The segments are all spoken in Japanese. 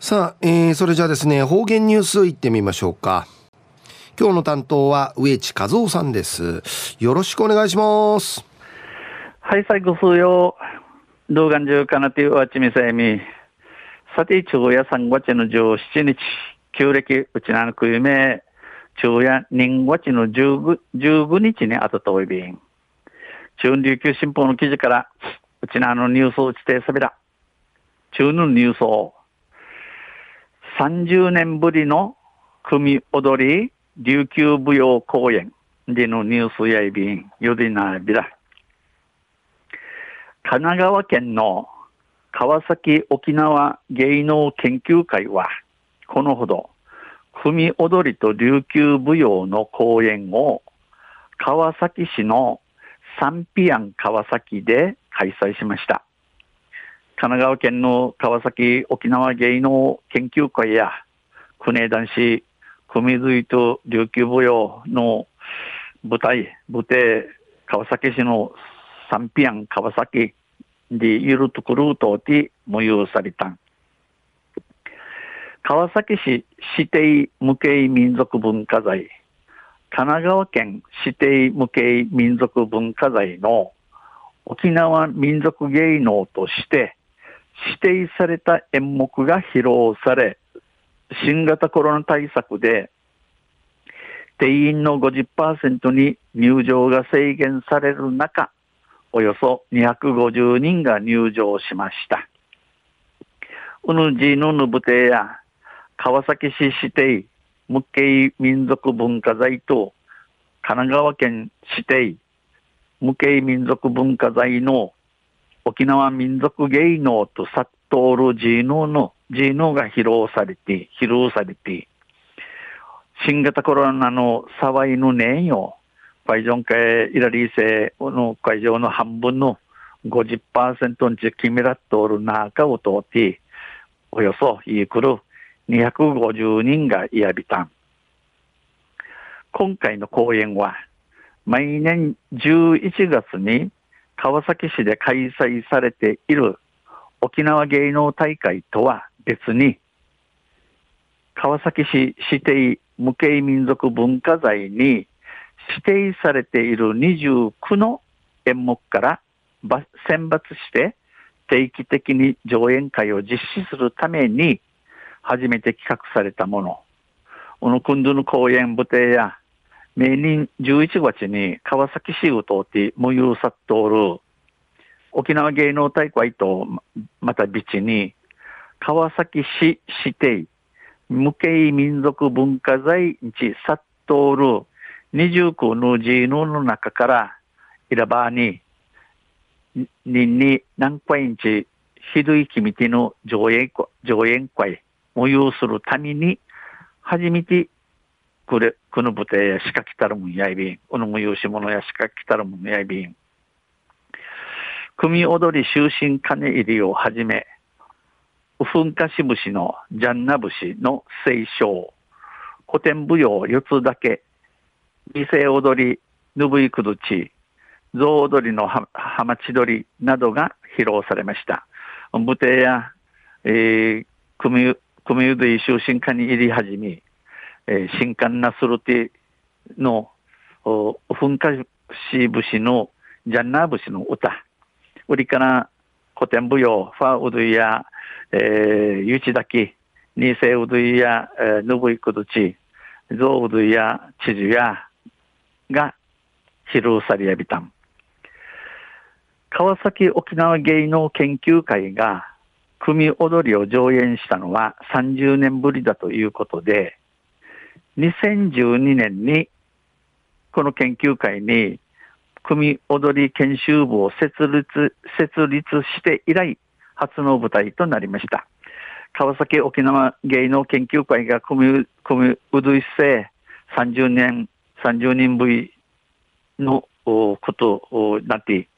さあ、えー、それじゃあですね、方言ニュースいってみましょうか。今日の担当は植地和夫さんです。よろしくお願いします。はい、最後数曜。動画中かなてわちみさえみ。さて、昼夜3月の17日、旧暦うちなのくゆめ、昼夜人月の 15, 15日にあたとおいびん。中琉球新報の記事から、うちなのニュースを指定さびら。中のニュースを30年ぶりの組踊り琉球舞踊公演でのニュースやいびん、よりなびら。神奈川県の川崎沖縄芸能研究会は、このほど、組踊りと琉球舞踊の公演を川崎市のサンピアン川崎で開催しました。神奈川県の川崎沖縄芸能研究会や国枝市組づいと琉球舞踊の舞台、舞台、川崎市のサンピアン川崎でいるところとで催された。川崎市指定無形民族文化財、神奈川県指定無形民族文化財の沖縄民族芸能として指定された演目が披露され、新型コロナ対策で定員の50%に入場が制限される中、およそ250人が入場しました。うぬじぬぬぶてや川崎市指定無形民族文化財と神奈川県指定無形民族文化財の沖縄民族芸能とサットールジーノのジーノが披露されて、披露されて、新型コロナの騒いの年よ、会場会イラリーセの会場の半分の50%に決めらっとおる中を通って、およそいくる250人がいやびたん。今回の講演は、毎年11月に川崎市で開催されている沖縄芸能大会とは別に、川崎市指定無形民族文化財に指定されている29の演目から選抜して定期的に上演会を実施するために初めて企画されたもの。この今度の公演舞台や明年11月に川崎市を通って無有さっとおる沖縄芸能大会とまた別に川崎市指定無形民族文化財地さっとる29のジーノの中から選ばに人に何回日ひどい君ての上演上演会模様するために初めてこれ、この舞台や仕掛けたるもんやいびん。この催し物や仕掛けたるもんやいびん。組踊り終身金入りをはじめ、うふんかし節のジャンナ節の清唱、古典舞踊四つだけ、美声踊り、ぬぶいくどち、象踊りの浜千鳥などが披露されました。舞台や、えー、組、組踊り終身化に入り始め、えー、新刊なするての、噴火し節のジャンナー節の歌、売りから古典舞踊、ファーウドゥや、えー、ゆちだき、ニセウドゥや、えー、ヌブイクドチ、ゾウドゥや、チジュや、が、披露されやびたん。川崎沖縄芸能研究会が組踊りを上演したのは30年ぶりだということで、2012年にこの研究会に組踊り研修部を設立、設立して以来初の舞台となりました。川崎沖縄芸能研究会が組、組踊り生30年、30人ぶりのことになって、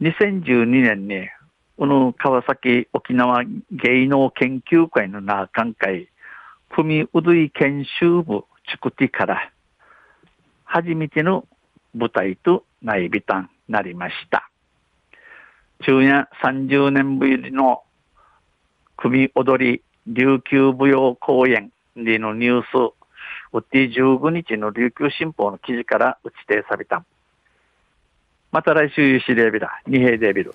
2012年にこの川崎沖縄芸能研究会の中会組うどい研修部作ってから初めての舞台と内ビタンなりました。中夜30年ぶりの組踊り琉球舞踊公演でのニュース、うって15日の琉球新報の記事から打ち定された。また来週、ゆしレビだ。二平デビル。